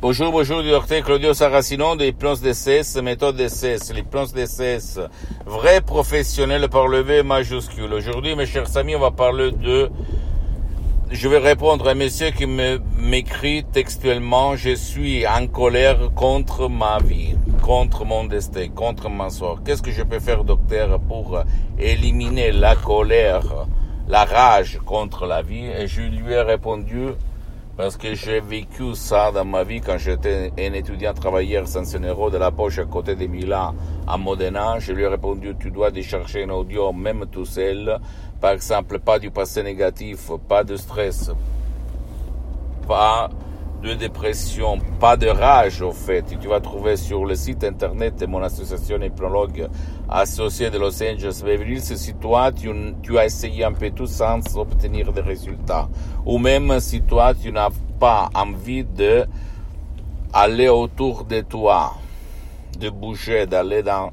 Bonjour, bonjour docteur Claudio Saracino de l'hypnose DCS, méthode DCS, l'hypnose DCS, vrai professionnel par le V majuscule. Aujourd'hui, mes chers amis, on va parler de... Je vais répondre à un monsieur qui m'écrit textuellement, je suis en colère contre ma vie, contre mon destin, contre ma sort. Qu'est-ce que je peux faire, docteur, pour éliminer la colère, la rage contre la vie? Et je lui ai répondu, parce que j'ai vécu ça dans ma vie quand j'étais un étudiant travailleur sans un euro de la poche à côté de Milan, à Modena. Je lui ai répondu, tu dois décharger un audio même tout seul. Par exemple, pas du passé négatif, pas de stress, pas de dépression, pas de rage au fait. Tu vas trouver sur le site internet de mon association hypnologue associée de Los Angeles Beverly Hills si toi tu, as essayé un peu tout sans obtenir des résultats. Ou même si toi tu n'as pas envie de aller autour de toi, de bouger, d'aller dans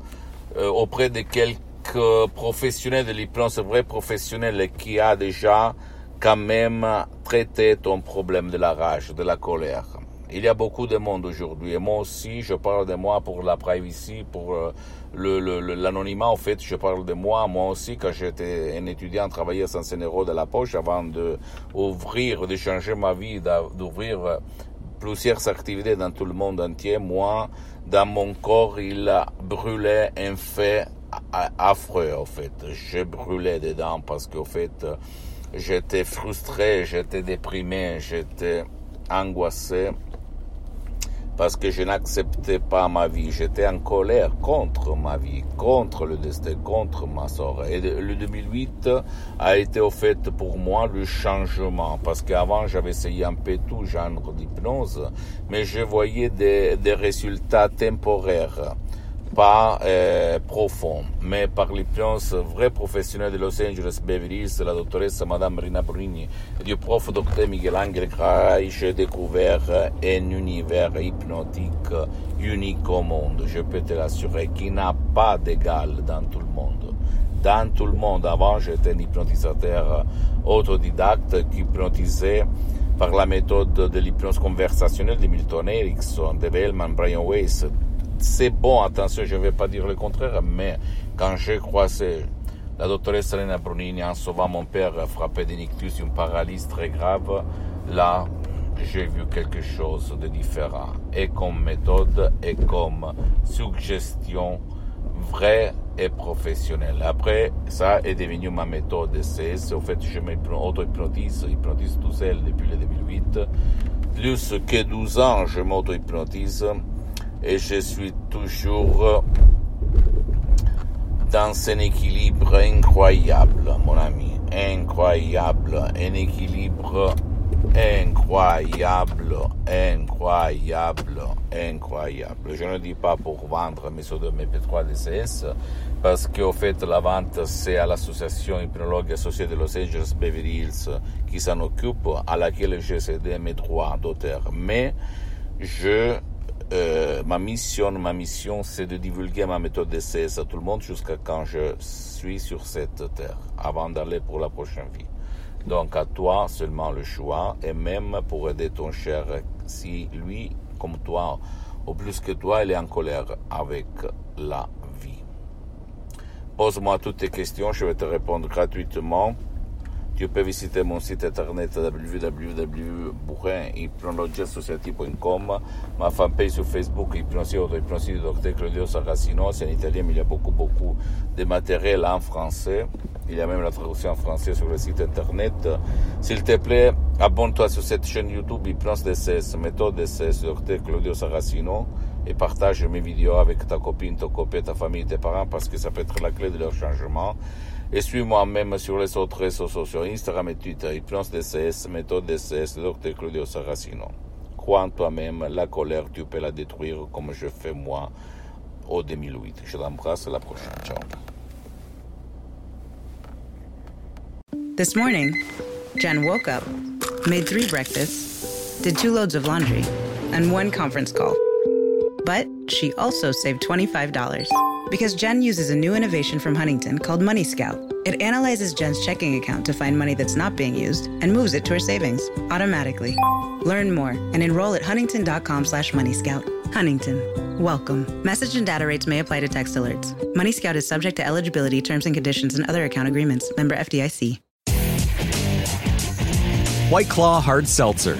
euh, auprès de quelques professionnels de l'hypnose, vrai professionnel qui a déjà quand même traiter ton problème de la rage, de la colère. Il y a beaucoup de monde aujourd'hui et moi aussi, je parle de moi pour la privacy, pour euh, l'anonymat. En fait, je parle de moi. Moi aussi, quand j'étais un étudiant, travaillais sans un euro de la poche avant de ouvrir, de changer ma vie, d'ouvrir plusieurs activités dans tout le monde entier. Moi, dans mon corps, il brûlait un fait affreux. En fait, je brûlais dedans parce qu'au fait J'étais frustré, j'étais déprimé, j'étais angoissé parce que je n'acceptais pas ma vie. J'étais en colère contre ma vie, contre le destin, contre ma sort. Et le 2008 a été au fait pour moi le changement parce qu'avant j'avais essayé un peu tout genre d'hypnose, mais je voyais des, des résultats temporaires pas euh, profond, mais par l'hypnose vrai professionnel de Los Angeles Beverly la doctoresse Madame Rina Bruni du prof docteur Miguel Angel Cray, j'ai découvert un univers hypnotique unique au monde, je peux te l'assurer, qui n'a pas d'égal dans tout le monde. Dans tout le monde, avant j'étais un hypnotisateur autodidacte qui hypnotisait par la méthode de l'hypnose conversationnelle de Milton Erickson, de Bellman, Brian Weiss, c'est bon, attention, je ne vais pas dire le contraire, mais quand j'ai croisé la doctoresse Elena Brunini en sauvant mon père frappé d'ictus, une paralysie très grave, là, j'ai vu quelque chose de différent. Et comme méthode, et comme suggestion vraie et professionnelle. Après, ça est devenu ma méthode. C'est, au fait, je m'auto-hypnotise, hypnotise tout seul depuis le 2008. Plus que 12 ans, je m'auto-hypnotise et je suis toujours dans un équilibre incroyable, mon ami, incroyable, un équilibre incroyable, incroyable, incroyable. Je ne dis pas pour vendre mes MP3 DCS, parce qu'au fait, la vente, c'est à l'association hypnologue associée de Los Angeles Beverly Hills qui s'en occupe, à laquelle j'ai cédé mes droits d'auteur. Mais je euh, ma mission, ma mission, c'est de divulguer ma méthode d'essai à tout le monde jusqu'à quand je suis sur cette terre, avant d'aller pour la prochaine vie. Donc à toi seulement le choix, et même pour aider ton cher, si lui, comme toi, ou plus que toi, il est en colère avec la vie. Pose-moi toutes tes questions, je vais te répondre gratuitement. Tu peux visiter mon site internet www.bourrinhypnologiassociative.com, ma fanpage sur Facebook, Hypnosie Auto-Hypnosie du Dr Claudio Saracino. C'est en italien, mais il y a beaucoup, beaucoup de matériel en français. Il y a même la traduction en français sur le site internet. S'il te plaît, abonne-toi sur cette chaîne YouTube Hypnose DCS, méthode DCS, Dr Claudio Saracino, et partage mes vidéos avec ta copine, ton copain, ta famille, tes parents, parce que ça peut être la clé de leur changement. Et suis-moi même sur les autres réseaux sociaux, Instagram et Twitter, Hypnose DCS, méthode DCS, Dr. Claudio Saracino. Crois en toi-même, la colère, tu peux la détruire comme je fais moi au 2008. Je l'embrasse, à la prochaine. Ciao. This morning, Jen woke up, made three breakfasts, did two loads of laundry, and one conference call. But she also saved $25 because Jen uses a new innovation from Huntington called Money Scout. It analyzes Jen's checking account to find money that's not being used and moves it to her savings automatically. Learn more and enroll at huntington.com slash money scout. Huntington. Welcome. Message and data rates may apply to text alerts. Money Scout is subject to eligibility, terms and conditions, and other account agreements. Member FDIC. White Claw Hard Seltzer.